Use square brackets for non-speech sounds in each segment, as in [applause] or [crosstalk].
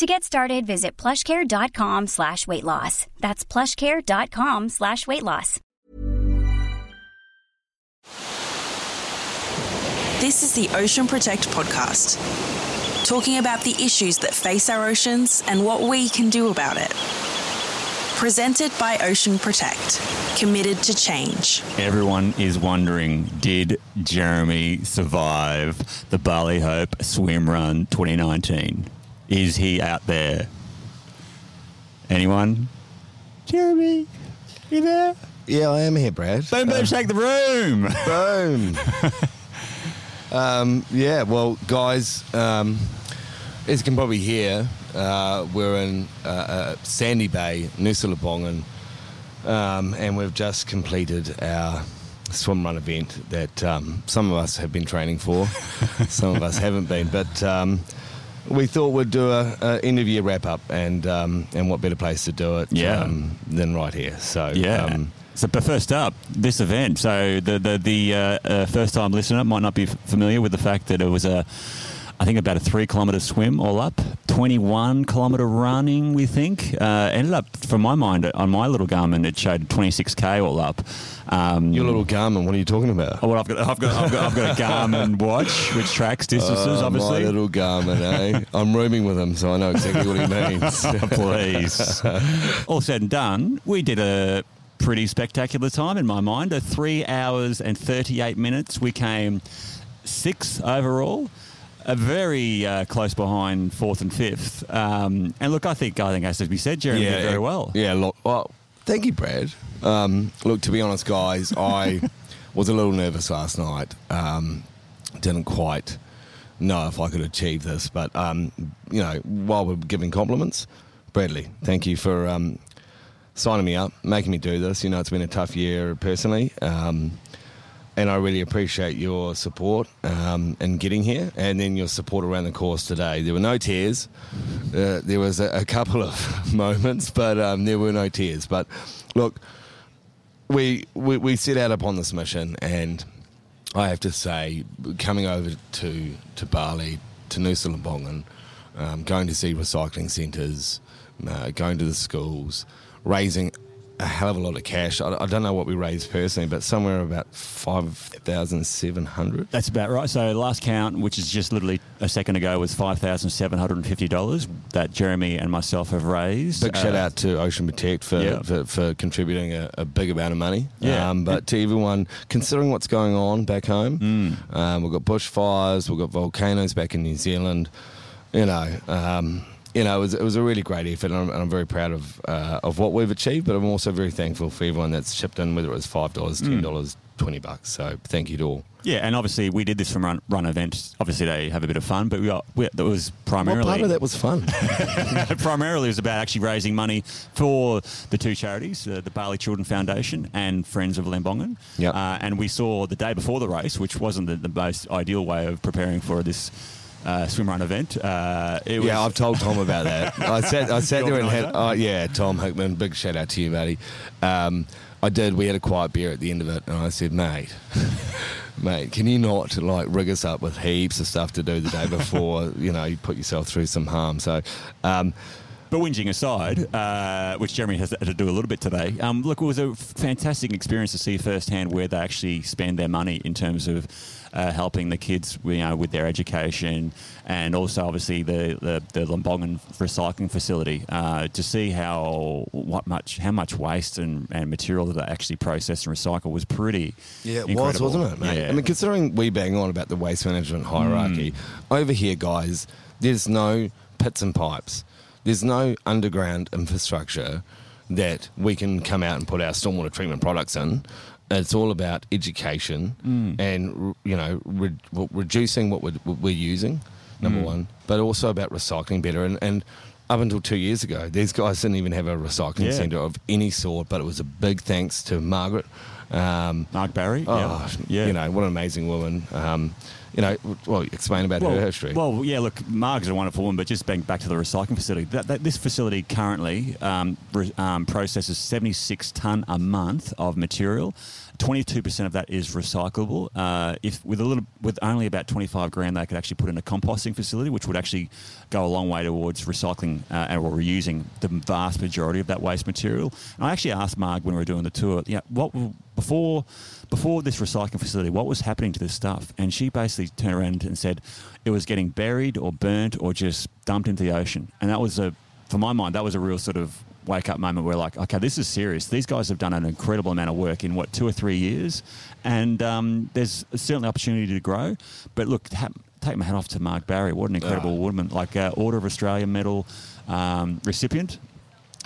To get started, visit plushcare.com slash weight loss. That's plushcare.com slash weight loss. This is the Ocean Protect podcast, talking about the issues that face our oceans and what we can do about it. Presented by Ocean Protect, committed to change. Everyone is wondering did Jeremy survive the Bali Hope Swim Run 2019? Is he out there? Anyone? Jeremy, you there? Yeah, I am here, Brad. Boom, boom, shake the room. Boom. [laughs] um, yeah, well, guys, um, as you can probably hear, uh, we're in uh, uh, Sandy Bay, Lembongan, um, and we've just completed our swim run event that um, some of us have been training for, [laughs] some of us haven't been, but um, we thought we'd do a, a end of year wrap up, and um, and what better place to do it Yeah. um, than right here? So Yeah. um, so, but first up, this event. So, the the, the uh, uh, first time listener might not be familiar with the fact that it was a, I think about a three kilometre swim all up, 21 kilometre running, we think. Uh, ended up, from my mind, on my little Garmin, it showed 26k all up. Um, your little Garmin, what are you talking about? Oh, well, I've got, I've got, I've got, I've got a Garmin watch which tracks distances, Oh, obviously. My little Garmin, eh? I'm rooming with him, so I know exactly what he means. [laughs] Please. [laughs] All said and done, we did a pretty spectacular time in my mind. A three hours and 38 minutes. We came sixth overall. A very uh, close behind fourth and fifth. Um, and look, I think I think as to be said, Jeremy did very well. Yeah, look, well, thank you, Brad. Um, look, to be honest, guys, [laughs] I was a little nervous last night. Um, didn't quite know if I could achieve this, but um, you know, while we're giving compliments, Bradley, thank you for um, signing me up, making me do this. You know, it's been a tough year personally. Um, and I really appreciate your support um, in getting here, and then your support around the course today. There were no tears. Uh, there was a, a couple of [laughs] moments, but um, there were no tears. But look, we, we we set out upon this mission, and I have to say, coming over to to Bali, to Nusa Lembongan, um, going to see recycling centres, uh, going to the schools, raising a hell of a lot of cash. I, I don't know what we raised personally, but somewhere about five thousand seven hundred. That's about right. So last count, which is just literally a second ago, was five thousand seven hundred and fifty dollars that Jeremy and myself have raised. Big shout Uh, out to Ocean Protect for, Yeah. for, for contributing a, a big amount of money. Yeah. Um, but to everyone, considering what's going on back home, Mm. um, we've got bushfires, we've got volcanoes back in New Zealand. You know, um, you know, it was, it was a really great effort, and I'm, and I'm very proud of uh, of what we've achieved. But I'm also very thankful for everyone that's chipped in, whether it was five dollars, Mm. ten dollars, twenty bucks. So thank you to all. Yeah, and obviously we did this from run, run event. Obviously they have a bit of fun, but we got we, that was primarily What part of that was fun? [laughs] primarily it was about actually raising money for the two charities, uh, the Bali Children Foundation and Friends of Lembongan. Yep. Uh, and we saw the day before the race, which wasn't the, the most ideal way of preparing for this uh, swim run event. Uh, it was, Yeah, I've told Tom about that. [laughs] I sat, I sat there and had, oh yeah, Tom Hickman, big shout out to you, buddy. Um, I did. We had a quiet beer at the end of it, and I said, mate, [laughs] mate, can you not like rig us up with heaps of stuff to do the day before? [laughs] you know, you put yourself through some harm. So. Um, But whinging aside, uh, which Jeremy has to do a little bit today, um, look, it was a fantastic experience to see firsthand where they actually spend their money in terms of uh, helping the kids, you know, with their education, and also obviously the the, the Lembongan recycling facility uh, to see how what much how much waste and, and material that they actually process and recycle was pretty. Yeah, it incredible. was, wasn't it, mate? Yeah. I mean, considering we bang on about the waste management hierarchy, over here, guys, there's no pits and pipes. There's no underground infrastructure that we can come out and put our stormwater treatment products in. It's all about education mm. and you know re- reducing what we're, what we're using, number mm. one, but also about recycling better. And, and up until two years ago, these guys didn't even have a recycling Yeah. centre of any sort. But it was a big thanks to Margaret. Um, Marg Barry. Oh, yeah. you know, what an amazing woman. Um, you know, well, explain about her history. Well, yeah, look, Marg's a wonderful woman, but just back, back to the recycling facility. That, that, this facility currently um, re, um, processes 76 tonne a month of material. 22% of that is recyclable. Uh, if with a little, with only about 25 grand, they could actually put in a composting facility, which would actually go a long way towards recycling uh, or reusing the vast majority of that waste material. And I actually asked Marg when we were doing the tour, yeah, what before before this recycling facility, what was happening to this stuff? And she basically turned around and said it was getting buried or burnt or just dumped into the ocean. And that was a, for my mind, that was a real sort of wake up moment where like, okay, this is serious. These guys have done an incredible amount of work in what two or three years, and um, there's certainly opportunity to grow. But look, ha- take my hat off to Marg Barry. What an incredible woman! Like uh, Order of Australia medal um, recipient.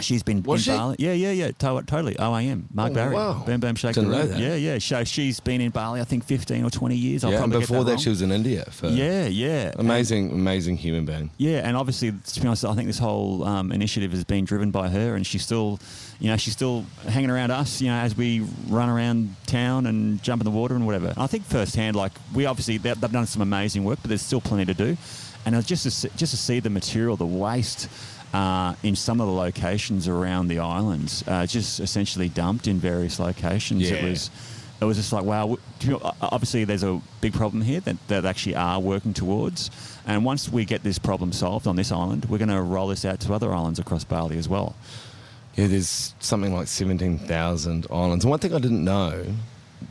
She's been Was in she? Bali. Yeah, yeah, yeah. To- totally. OAM. Marg Oh, Barry. wow. Boom, boom, shake Didn't the know room. that. Yeah, yeah. So she's been in Bali, I think, 15 or 20 years. I'll yeah, and probably get before that, wrong. she was in India. For Yeah, yeah. Amazing, amazing human being. Yeah, and obviously, to be honest, I think this whole um, initiative has been driven by her, and she's still, you know, she's still hanging around us, you know, as we run around town and jump in the water and whatever. And I think firsthand, like we obviously they- they've done some amazing work, but there's still plenty to do. And it was just to see, just to see the material, the waste. Uh, in some of the locations around the islands, uh, just essentially dumped in various locations. It was, it was just like wow. you know, Obviously, there's a big problem here that that actually are working towards. And once we get this problem solved on this island, we're going to roll this out to other islands across Bali as well. Yeah, there's something like 17,000 islands. And one thing I didn't know,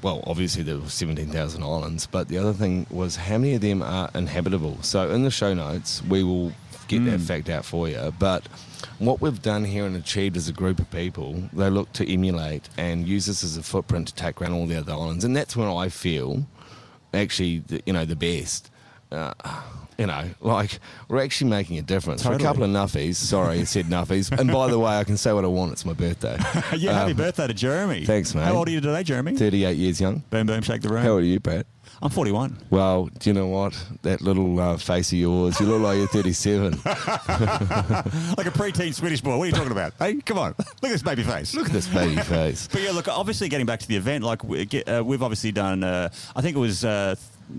well, obviously there were 17,000 islands, but the other thing was how many of them are inhabitable. So in the show notes, we will get that fact out for you. But what we've done here and achieved as a group of people, they look to emulate and use this as a footprint to take around all the other islands. And that's when I feel actually, the, you know, the best. Uh, you know, like we're actually making a difference. For a couple of nuffies, sorry, I said nuffies. And by the way, I can say what I want. It's my birthday. [laughs] yeah, happy Um, birthday to Jeremy. thanks, mate. How old are you today, Jeremy? 38 years young. Boom, boom, shake the room. How old are you, Brad? I'm 41. Well, do you know what? That little uh, face of yours, you look like you're 37. [laughs] Like a preteen Swedish boy. What are you talking about? hey, come on. Look at this baby face. Look at this baby [laughs] face. But yeah, look, obviously getting back to the event, like we uh, we've obviously done, uh, I think it was uh,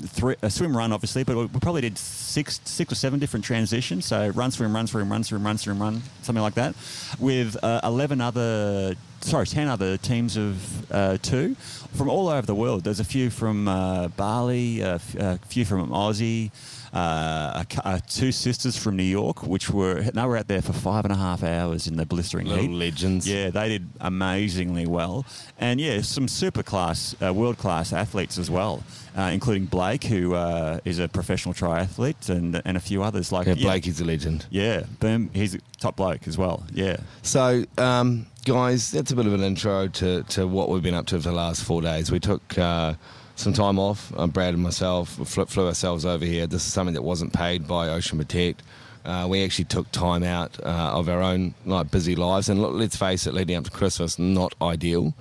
three, a swim run, obviously, but we probably did six, six or seven different transitions. So run, swim, run, swim, run, swim, run, swim, run, something like that, with uh, 11 other, sorry, 10 other teams of uh, two from all over the world. There's a few from uh, Bali, a few from Aussie. Uh, uh, two sisters from New York, which were they were out there for five and a half hours in the blistering Little heat. legends. Yeah, they did amazingly well, and yeah, some super class, uh, world class athletes as well, uh, including Blake, who uh, is a professional triathlete, and and a few others like Yeah, Blake is a legend. Yeah, boom, he's a top bloke as well. Yeah, So, um, guys, that's a bit of an intro to, to what we've been up to for the last four days. We took uh, some time off. Uh, Brad and myself flew, flew ourselves over here. This is something that wasn't paid by Ocean Protect. Uh, we actually took time out uh, of our own like busy lives, and let's face it, leading up to Christmas, not ideal.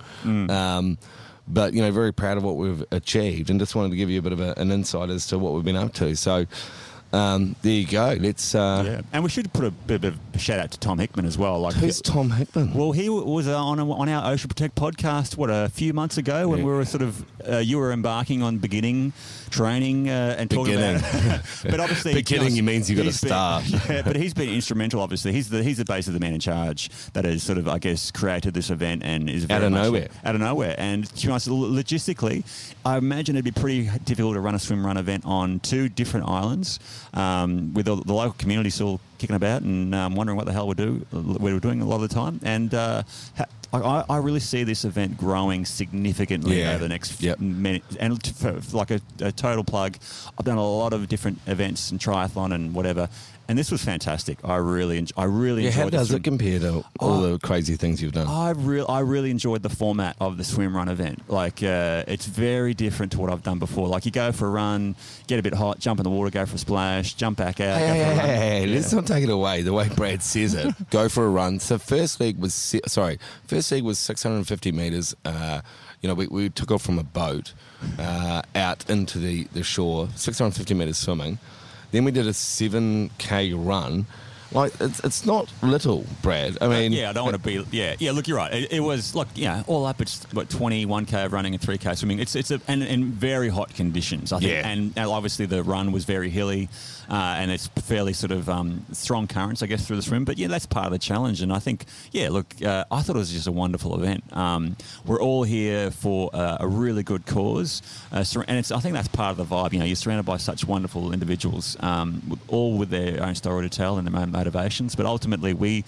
Um, but you know, very proud of what we've achieved, and just wanted to give you a bit of a, an insight as to what we've been up to. So, um, there you go. Let's. Uh, yeah, and we should put a bit of a shout out to Tom Hickman as well. Like Who's Tom Hickman? Well, he was uh, on a, on our Ocean Protect podcast what a few months ago when Yeah. we were sort of uh, you were embarking on beginning training uh, and talking Beginning. about. [laughs] but obviously, Beginning, to be you means you he's been- start. [laughs] Yeah, but he's been instrumental. Obviously, he's the he's the base of the man in charge that has sort of I guess created this event and is very of nowhere. out of nowhere. And to be honest, logistically, I imagine it'd be pretty difficult to run a swim run event on two different islands. Um, with the, the local community still kicking about and um, wondering what the hell we do we were doing a lot of the time. And uh, ha- I, I really see this event growing significantly Yeah. over the next Yep. minute. And for, for like a, a total plug, I've done a lot of different events and triathlon and whatever. And this was fantastic. I really, enj- I really Yeah, how enjoyed. the does it compare to all the crazy things you've done? I really, I really enjoyed the format of the swim run event. Like, uh, it's very different to what I've done before. Like, you go for a run, get a bit hot, jump in the water, go for a splash, jump back out. Hey, go hey, a hey, hey, let's not take it away the way Brad says it. [laughs] Go for a run. So first leg was sorry, first leg was 650 meters. Uh, you know, we, we took off from a boat uh, out into the, the shore, 650 meters swimming. Then we did a 7k run. Like it's, it's not little, Brad. I mean, yeah, I don't want to be. Yeah, yeah. Look, you're right. It, it was look, yeah, all up. It's what 21 k of running and 3 k swimming. It's it's a, and in very hot conditions. I think, Yeah. and, and obviously the run was very hilly, uh, and it's fairly sort of um, strong currents, I guess, through the swim. But yeah, that's part of the challenge. And I think, yeah, look, uh, I thought it was just a wonderful event. Um, we're all here for uh, a really good cause, uh, sur- and it's I think that's part of the vibe. You know, you're surrounded by such wonderful individuals, um, with, all with their own story to tell and their own motivations. But ultimately, we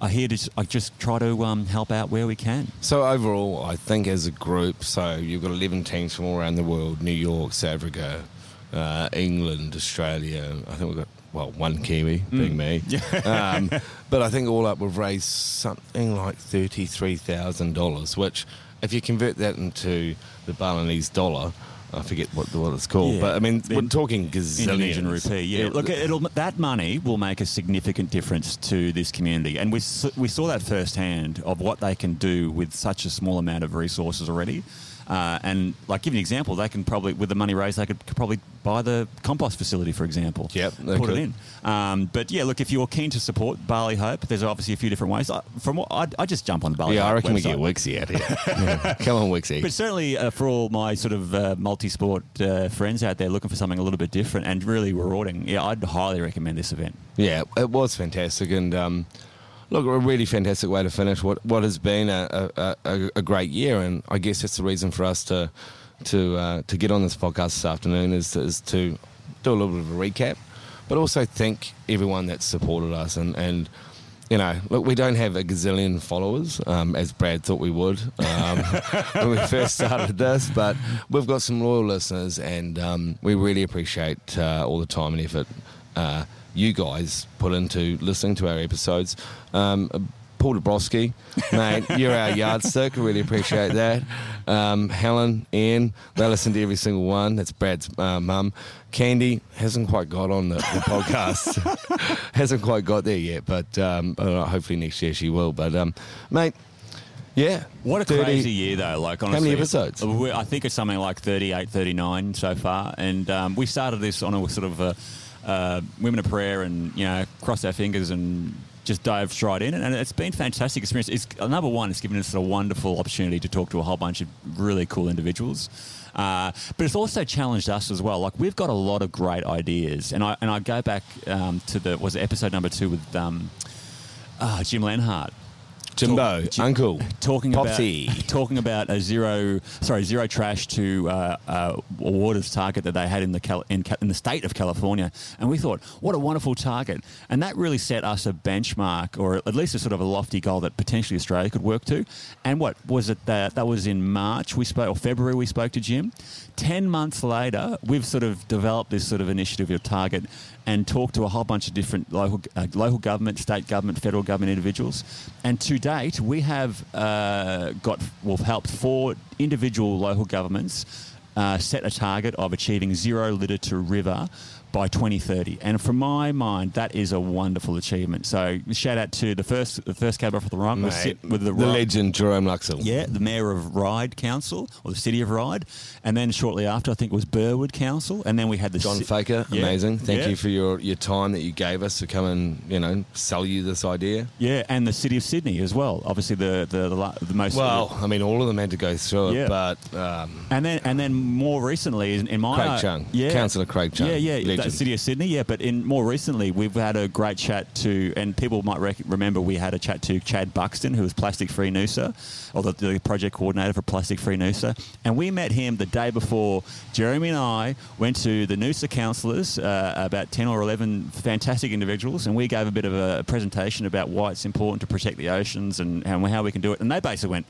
are here to I just try to um, help out where we can. So overall, I think as a group, so you've got 11 teams from all around the world: New York, South Africa, uh, England, Australia. I think we've got well one Kiwi, being me. [laughs] um, but I think all up we've raised something like thirty-three thousand dollars, which, if you convert that into the Balinese dollar. I forget what what it's called, Yeah. but I mean we're In- talking Indonesian gazillions. rupee, yeah. Look, it'll that money will make a significant difference to this community, and we we saw that firsthand of what they can do with such a small amount of resources already. Uh, and like, give you an example, they can probably with the money raised, they could, could probably buy the compost facility, for example. Yep, put could. it in. Um, but yeah, look, if you're keen to support Bali Hope, there's obviously a few different ways. I- From what I, I just jump on the Bali. yeah, I Hope reckon we get Wixie out here. [laughs] [laughs] Yeah. Come on, Wixie. But certainly uh, for all my sort of uh, multi-sport uh, friends out there looking for something a little bit different and really rewarding, yeah, I'd highly recommend this event. Yeah, it was fantastic, and um, look, a really fantastic way to finish what what has been a, a, a, great year, and I guess that's the reason for us to to uh, to get on this podcast this afternoon is to, is to do a little bit of a recap, but also thank everyone that supported us and and. You know, look, we don't have a gazillion followers, um, as Brad thought we would um, [laughs] when we first started this, but we've got some loyal listeners, and um, we really appreciate uh, all the time and effort uh, you guys put into listening to our episodes. Um, Paul Dabrowski, mate, [laughs] you're our yardstick. Really appreciate that. Um, Helen, Ian, they listen to every single one. That's Brad's uh, mum. Candy hasn't quite got on the, the podcast. [laughs] hasn't quite got there yet, but um, hopefully next year she will. But, um, mate, yeah. What a 30 crazy year, though. Like, honestly, many episodes? I think it's something like 38, 39 so far. And um, we started this on a sort of a, uh, women of prayer and, you know, crossed our fingers and just dive straight in. And it's been fantastic experience. It's, uh, number one, it's given us a wonderful opportunity to talk to a whole bunch of really cool individuals. Uh, but it's also challenged us as well. Like we've got a lot of great ideas, and I and I go back um, to the was episode number two with um, uh, Jim Lenhart. Jimbo, Talk- Uncle, talking Popsy. about talking about a zero sorry zero trash to uh, uh, waters target that they had in the Cal- in, Ca- in the state of California, and we thought what a wonderful target, and that really set us a benchmark or at least a sort of a lofty goal that potentially Australia could work to. And what was it that that was in March we spoke or February we spoke to Jim. Ten months later, we've sort of developed this sort of initiative or target and talked to a whole bunch of different local uh, local government, state government, federal government individuals. And to date, we have uh, got we've helped four individual local governments uh, set a target of achieving zero litter to river by 2030. And from my mind, that is a wonderful achievement. So shout out to the first the first cab off the rank was sit with the, the legend Jerome Laxale. yeah, the mayor of Ryde Council or the city of Ryde, and then shortly after, I think it was Burwood Council, and then we had the John ci- Faker, Yeah, amazing. Thank yeah. you for your, your time that you gave us to come and you know sell you this idea. Yeah, and the city of Sydney as well. Obviously, the the the, the most Well, I mean, all of them had to go through it, Yeah. but um, and then and then more recently in, in my Craig Chung, yeah, Councillor Craig Chung, yeah, yeah, region. city of Sydney, yeah. But in more recently, we've had a great chat to, and people might rec- remember we had a chat to Chad Buxton, who was Plastic Free Noosa, or the, the project coordinator for Plastic Free Noosa, and we met him the day before. Jeremy and I went to the Noosa councillors, uh, about ten or eleven fantastic individuals, and we gave a bit of a presentation about why it's important to protect the oceans and, and how we can do it. And they basically went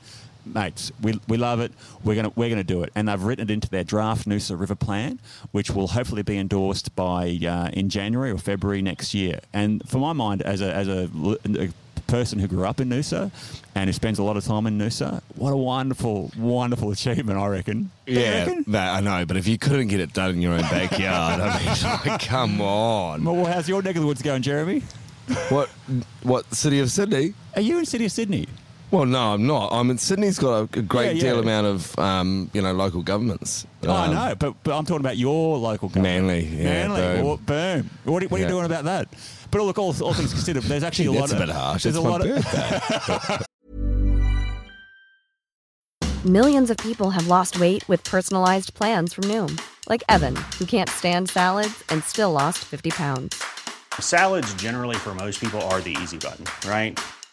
mates, we, we love it. We're gonna we're gonna do it, and they've written it into their draft Noosa River Plan, which will hopefully be endorsed by uh, in January or February next year. And for my mind, as a as a, a person who grew up in Noosa and who spends a lot of time in Noosa, what a wonderful wonderful achievement, I reckon. Yeah, reckon? that, I know, but if you couldn't get it done in your own backyard, I mean, [laughs] like, come on. Well, how's your neck of the woods going, Jeremy? What? What? City of Sydney? Are you in City of Sydney? Well, no, I'm not. I mean, Sydney's got a, a great Yeah, deal amount of, um, you know, local governments. oh, I Um, know, but, but I'm talking about your local government. Manly, yeah, Manly, boom. Well, boom. What, are, what are you doing about that? But look, all, all things considered, there's actually a [laughs] lot That's a of bit harsh. There's It's a my lot of birthday. [laughs] Millions of people have lost weight with personalized plans from Noom, like Evan, who can't stand salads and still lost 50 pounds. Salads, generally, for most people, are the easy button, right?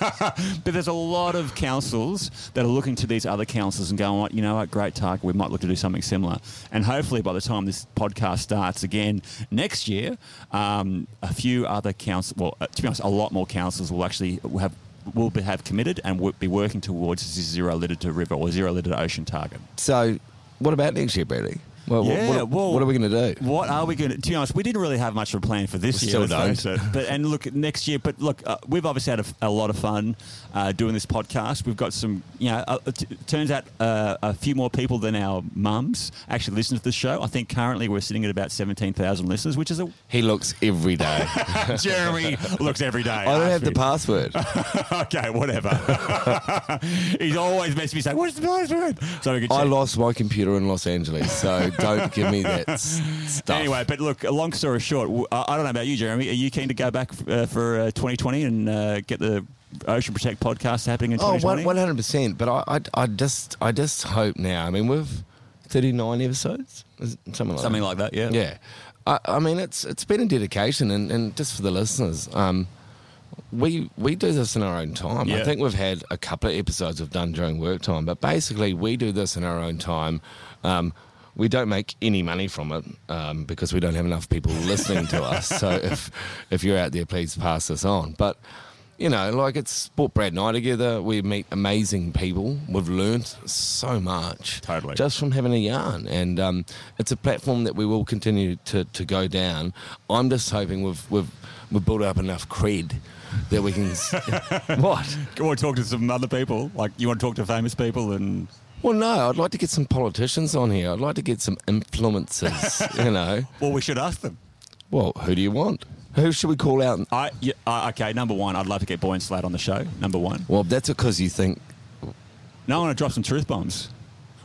[laughs] but there's a lot of councils that are looking to these other councils and going, "What you know, what great target. We might look to do something similar." And hopefully, by the time this podcast starts again next year, um, a few other councils, well, uh, to be honest, a lot more councils will actually have will be, have committed and will be working towards this zero litter to river or zero litter to ocean target. so, what about next year, Brady? Well, Yeah, what, well- what are we going to do? What are we going to? To be honest, we didn't really have much of a plan for this We year. still don't. it. But and look next year. But look, uh, we've obviously had a, a lot of fun uh, doing this podcast. We've got some. You know, uh, it turns out uh, a few more people than our mums actually listen to the show. I think currently we're sitting at about seventeen thousand listeners, which is a He looks every day. [laughs] Jeremy looks every day. I don't have the password. [laughs] okay, whatever. [laughs] He's always messaging me saying, "What's the password?" So. I lost my computer in Los Angeles, so don't give me that s- stuff. Anyway, but look, long story short, w- I I don't know about you, Jeremy. Are you keen to go back uh, for uh, 2020 and uh, get the Ocean Protect podcast happening in Oh, 2020? one hundred percent. But I, I, I just, I just hope now. I mean, we've thirty-nine episodes, Is it something like Something that. like that, yeah. Yeah, I, I mean, it's it's been a dedication, and, and just for the listeners, um, we we do this in our own time. Yeah. I think we've had a couple of episodes we've done during work time, but basically we do this in our own time. Um, we don't make any money from it um, because we don't have enough people listening to us. So [laughs] if if you're out there, please pass this on. But you know, like it's brought Brad and I together. We meet amazing people. We've learnt so much, Totally. just from having a yarn. And um, it's a platform that we will continue to, to go down. I'm just hoping we've we've we've built up enough cred that we can. [laughs] [laughs] what? Want to talk to some other people? Like, you want to talk to famous people and. Well, no. I'd like to get some politicians on here. I'd like to get some influencers. [laughs] you know. Well, we should ask them. Well, who do you want? Who should we call out? I, yeah, uh, okay, number one, I'd love to get Boyan Slat on the show. Number one. Well, that's because you think No, I want to drop some truth bombs.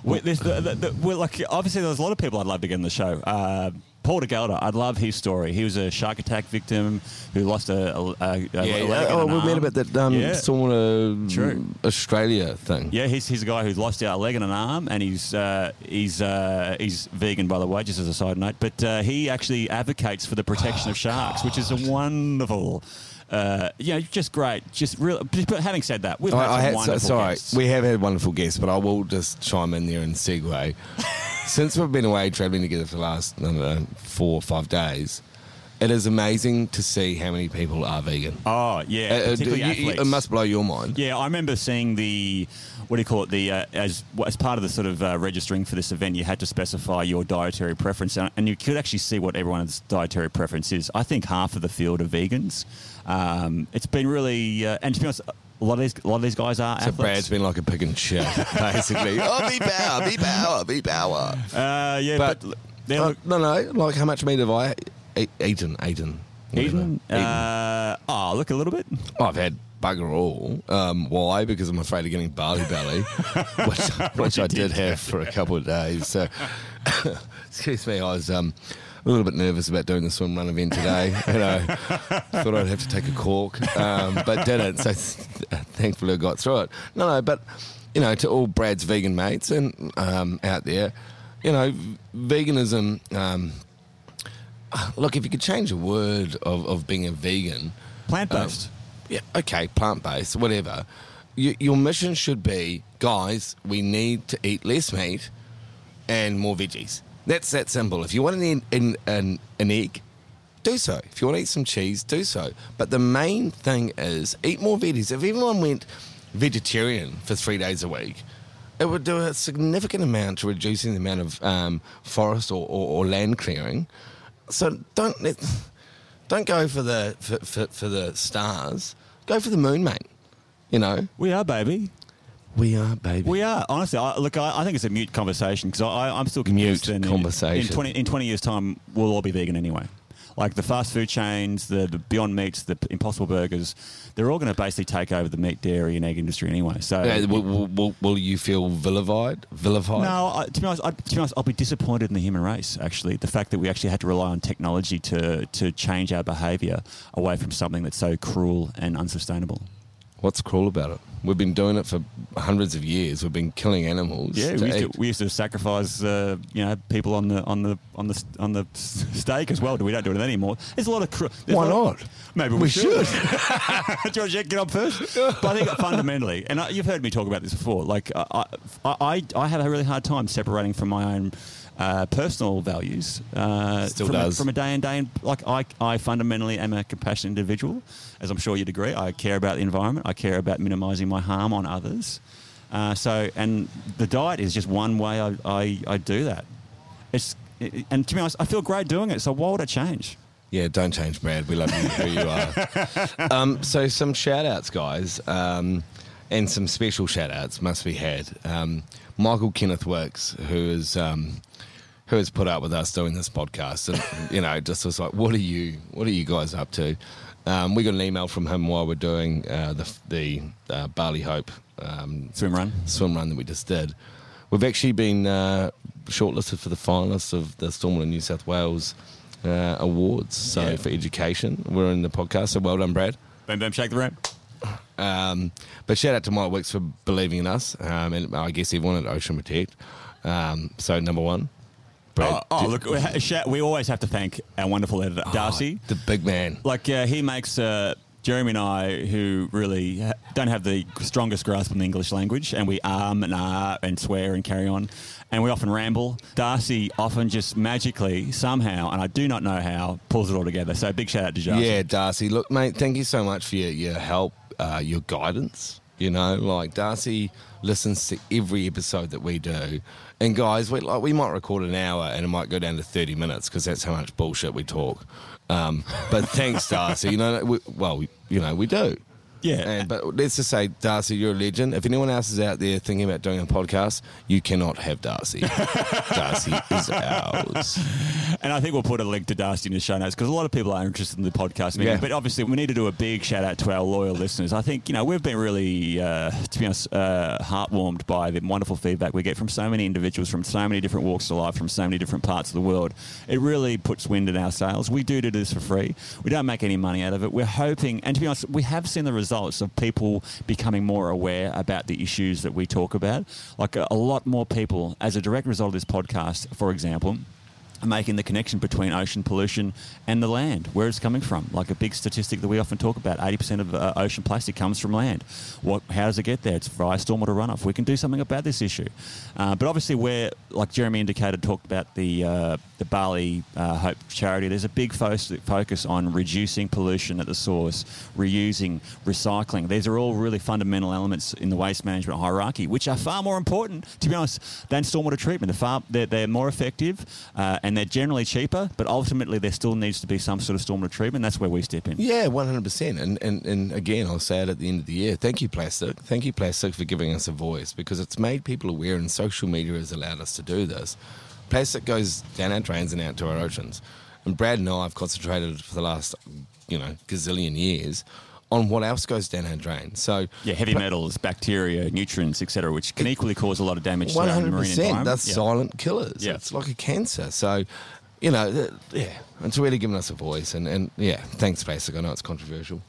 We, there's the, the, the, we're like, obviously, there's a lot of people I'd love to get on the show. Uh, Paul de Gelder, I'd love his story. He was a shark attack victim who lost a, a, a, a Yeah, leg Oh, we read about that um, Yeah. sauna True. Australia thing. Yeah, he's, he's a guy who's lost a leg and an arm, and he's uh, he's uh, he's vegan, by the way, just as a side note. But uh, he actually advocates for the protection Oh, of sharks, which is a wonderful, uh, you know, just great. Just real. But having said that, we've had I, I some had, so, wonderful sorry, guests. we have had wonderful guests, but I will just chime in there and segue. [laughs] Since we've been away traveling together for the last I don't know, four or five days, it is amazing to see how many people are vegan. Oh yeah, Uh, uh, particularly you- you- athletes. it must blow your mind. Yeah, I remember seeing the what do you call it? The uh, as as part of the sort of uh, registering for this event, you had to specify your dietary preference, and and you could actually see what everyone's dietary preference is. I think half of the field are vegans. Um, it's been really, uh, and to be honest, a lot of these a lot of these guys are So athletes. Brad's been like a pig and shit, [laughs] basically. oh, be power, be power, be power. uh, yeah, but, But, they're uh, look- no, no. Like, how much meat have I e- eaten? Eaten. whatever. Eden, uh, oh, look a little bit. I've had bugger all. Um, why? Because I'm afraid of getting Bali belly, [laughs] which, which I did have for a couple of days. So, [laughs] excuse me, I was um, a little bit nervous about doing the swim run event today. You know, [laughs] thought I'd have to take a cork, um, but didn't. So, [laughs] thankfully, I got through it. No, no, but you know, to all Brad's vegan mates and um, out there, you know, veganism. Um, look, if you could change a word of, of being a vegan, Plant based. yeah, okay, plant based, whatever. You, your mission should be, guys, we need to eat less meat and more veggies. That's that simple. If you want eat an, an, an egg, do so. If you want to eat some cheese, do so. But the main thing is eat more veggies. If everyone went vegetarian for three days a week, it would do a significant amount to reducing the amount of um, forest or, or, or land clearing. So don't let, don't go for the for, for, for the stars. Go for the moon, mate. You know We are, baby. We are, baby. We are honestly. I, look, I, I think it's a mute conversation because I'm still convinced. Mute in, conversation. In 20, in 20 years' time, we'll all be vegan anyway. Like the fast food chains, the, the Beyond Meats, the Impossible Burgers, they're all going to basically take over the meat, dairy, and egg industry anyway. So, Yeah, will, will, will, will you feel vilified? Vilified? no, I, to be honest, I, to be honest, I'll be disappointed in the human race. Actually, the fact that we actually had to rely on technology to to change our behaviour away from something that's so cruel and unsustainable. What's cruel about it? We've been doing it for hundreds of years. We've been killing animals. Yeah, we used, to, we used to sacrifice, uh, you know, people on the on the on the on the stake as well. We don't do it anymore. There's a lot of. Why lot- not? Maybe we, We should. should. [laughs] do you want to get up first? But I think fundamentally, and I, you've heard me talk about this before. Like I, I, I, I have a really hard time separating from my own. Uh, personal values uh, Still from, does. A, from a day in day in like I, I fundamentally am a compassionate individual as I'm sure you'd agree I care about the environment I care about minimizing my harm on others uh, so, and the diet is just one way I, I, I do that. It's and to be honest, I feel great doing it. So why would I change? Yeah, don't change, Brad. We love you who you are. [laughs] um, so, some shout outs, guys, um, and some special shout outs must be had. Um, Michael Kenneth Works, who is. Um, who has put up with us doing this podcast and [laughs] you know just was like what are you what are you guys up to um, we got an email from him while we're doing uh, the, the uh, Bali Hope um, Swim run. swim run that we just did. We've actually been uh, shortlisted for the finalists of the Stormwater New South Wales uh, awards. So Yeah. for education, we're in the podcast. So well done, Brad. Boom, boom, shake the room. Um, but shout out to Mike Wicks for believing in us, um, and I guess everyone at Ocean Protect. Um, so number one, Brad. Oh, oh look, we, ha- we always have to thank our wonderful editor, Darcy. the big man. Like uh, he makes uh, Jeremy and I, who really ha- don't have the strongest grasp on the English language, and we arm and ah and swear and carry on, and we often ramble. Darcy often just magically, somehow, and I do not know how, pulls it all together. So big shout out to Darcy. Yeah, Darcy. Look, mate, thank you so much for your, your help, uh, your guidance. You know, like Darcy listens to every episode that we do. And guys, we like we might record an hour and it might go down to thirty minutes because that's how much bullshit we talk. Um, but thanks, Darcy. You know, we, well, we, you know, we do. Yeah. And, but let's just say, Darcy, you're a legend. If anyone else is out there thinking about doing a podcast, you cannot have Darcy. [laughs] Darcy is ours. And I think we'll put a link to Darcy in the show notes because a lot of people are interested in the podcast. Meeting. Yeah. But obviously, we need to do a big shout out to our loyal listeners. I think, you know, we've been really, uh, to be honest, uh, heartwarmed by the wonderful feedback we get from so many individuals from so many different walks of life, from so many different parts of the world. It really puts wind in our sails. We do do this for free, we don't make any money out of it. We're hoping, and to be honest, we have seen the results of people becoming more aware about the issues that we talk about. Like a lot more people, as a direct result of this podcast, for example, making the connection between ocean pollution and the land, where it's coming from. Like a big statistic that we often talk about 80% of uh, ocean plastic comes from land. What, how does it get there? It's via stormwater runoff. We can do something about this issue. Uh, but obviously, we're, like Jeremy indicated, talked about the, uh, the Bali uh, Hope charity, there's a big fo- focus on reducing pollution at the source, reusing, recycling. These are all really fundamental elements in the waste management hierarchy, which are far more important, to be honest, than stormwater treatment. They're, far, they're, they're more effective uh, and they're generally cheaper, but ultimately there still needs to be some sort of stormwater treatment. That's where we step in. Yeah, one hundred percent. And and and again, I'll say it at the end of the year. Thank you, plastic. Thank you, plastic, for giving us a voice because it's made people aware, and social media has allowed us to do this. Plastic goes down our drains and out to our oceans. And Brad and I have concentrated for the last, you know, gazillion years on what else goes down our drain. So Yeah, heavy metals, bacteria, nutrients, etc., which can equally cause a lot of damage to One our hundred marine percent. environment. That's Yeah. silent killers. Yeah. It's like a cancer. So, you know, yeah, it's really given us a voice. And, and yeah, thanks, Plastic. I know it's controversial.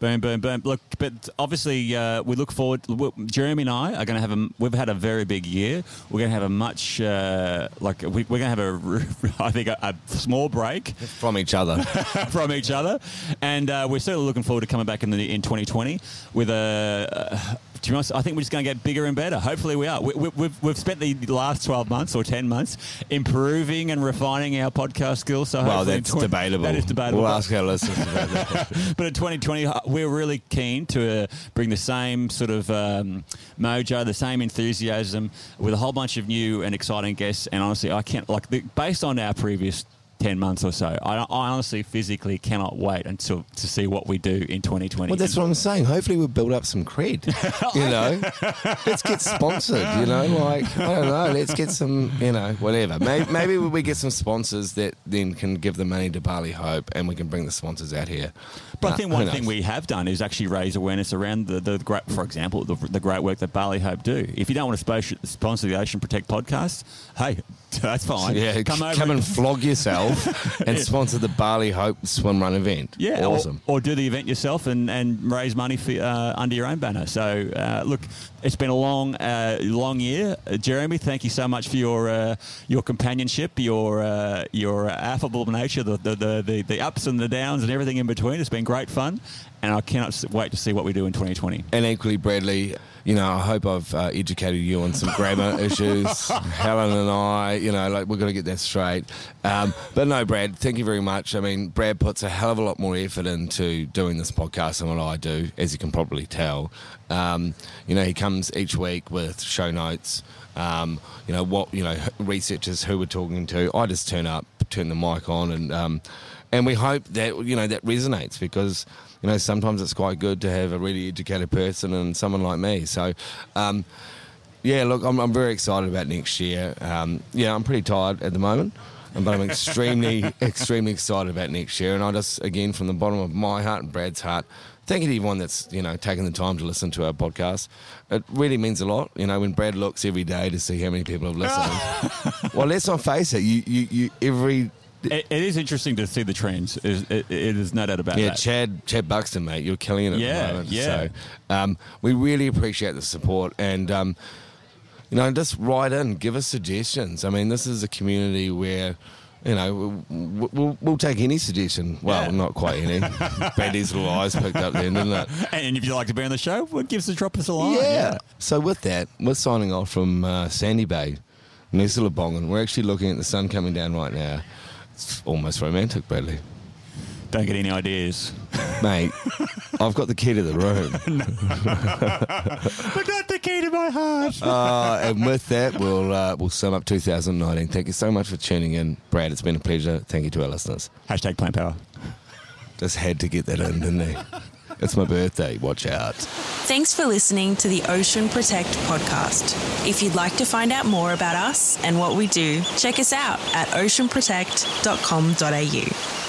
Boom, boom, boom. Look, but obviously, uh, we look forward. Jeremy and I are going to have a. We've had a very big year. We're going to have a much uh, like we, we're going to have a. [laughs] I think a, a small break From each other. [laughs] from each other, and uh, we're certainly looking forward to coming back in the in 2020 with a. To be honest, I think we're just going to get bigger and better. Hopefully, we are. We, we, we've, we've spent the last 12 months or 10 months improving and refining our podcast skills. So well, that's twen- debatable. That is debatable. We'll But- ask our listeners about that. [laughs] but in 2020, uh, we're really keen to uh, bring the same sort of um, mojo, the same enthusiasm, with a whole bunch of new and exciting guests. And honestly, I can't like the, based on our previous. 10 months or so. I, I honestly physically cannot wait until to see what we do in 2020. Well, that's what I'm saying. Hopefully, we'll build up some cred. [laughs] You know, let's get sponsored. You know, like I don't know. Let's get some. You know, whatever. Maybe, maybe we get some sponsors that then can give the money to Bali Hope, and we can bring the sponsors out here. But I think one thing we have done is actually raise awareness around the, the great, for example, the, the great work that Bali Hope do. If you don't want to sponsor, sponsor the Ocean Protect podcast, hey, [laughs] that's fine. Yeah, come over come and- and flog yourself [laughs] and sponsor the Bali Hope swim run event. Yeah, or- awesome. Or, do the event yourself and, and raise money for, uh, under your own banner. So, uh, look, it's been a long, uh, long year. Uh, Jeremy, thank you so much for your uh, your companionship, your uh, your affable nature, the the, the the the ups and the downs and everything in between. It's been great fun, and I cannot wait to see what we do in 2020. And equally, Bradley, you know, I hope I've uh, educated you on some grammar [laughs] issues. Helen and I, you know, like we're going to get that straight. Um, but no, Brad, thank you very much. I mean, Brad puts a hell of a lot more effort into doing this podcast than what I do, as you can probably tell. Um, you know, he comes each week with show notes. Um, you know what? You know, researchers who we're talking to. I just turn up, turn the mic on, and um, and we hope that you know that resonates because you know sometimes it's quite good to have a really educated person and someone like me. So. Um, yeah, look, I'm, I'm very excited about next year. Um, yeah, I'm pretty tired at the moment, but I'm extremely, [laughs] extremely excited about next year. And I just, again, from the bottom of my heart and Brad's heart, thank you to everyone that's you know taking the time to listen to our podcast. It really means a lot. You know, when Brad looks every day to see how many people have listened. [laughs] well, let's not face it. You, you, you every It, it is interesting to see the trends. It, is- it, it is no doubt about yeah, that. Chad, Chad Buxton, mate, you're killing it at Yeah, the moment. yeah. So, um, we really appreciate the support and, um, you know, just write in, give us suggestions. I mean, this is a community where, you know, we'll, we'll, we'll take any suggestion. Well, Yeah. not quite any. [laughs] Betty's little eyes picked up then, didn't it? and if you'd like to be on the show, well, give us a drop us a line. Yeah. So with that, we're signing off from uh, Sandy Bay, Nessabongan. We're actually looking at the sun coming down right now. It's almost romantic, Bradley. Don't get any ideas. Mate, [laughs] I've got the key to the room. [laughs] but not the key to my heart. Uh, [laughs] and with that, we'll uh, we'll sum up 2019. Thank you so much for tuning in, Brad. It's been a pleasure. Thank you to our listeners. Hashtag plant power. Just had to get that in, didn't he? It's my birthday. Watch out. Thanks for listening to the Ocean Protect podcast. If you'd like to find out more about us and what we do, check us out at oceanprotect.com.au.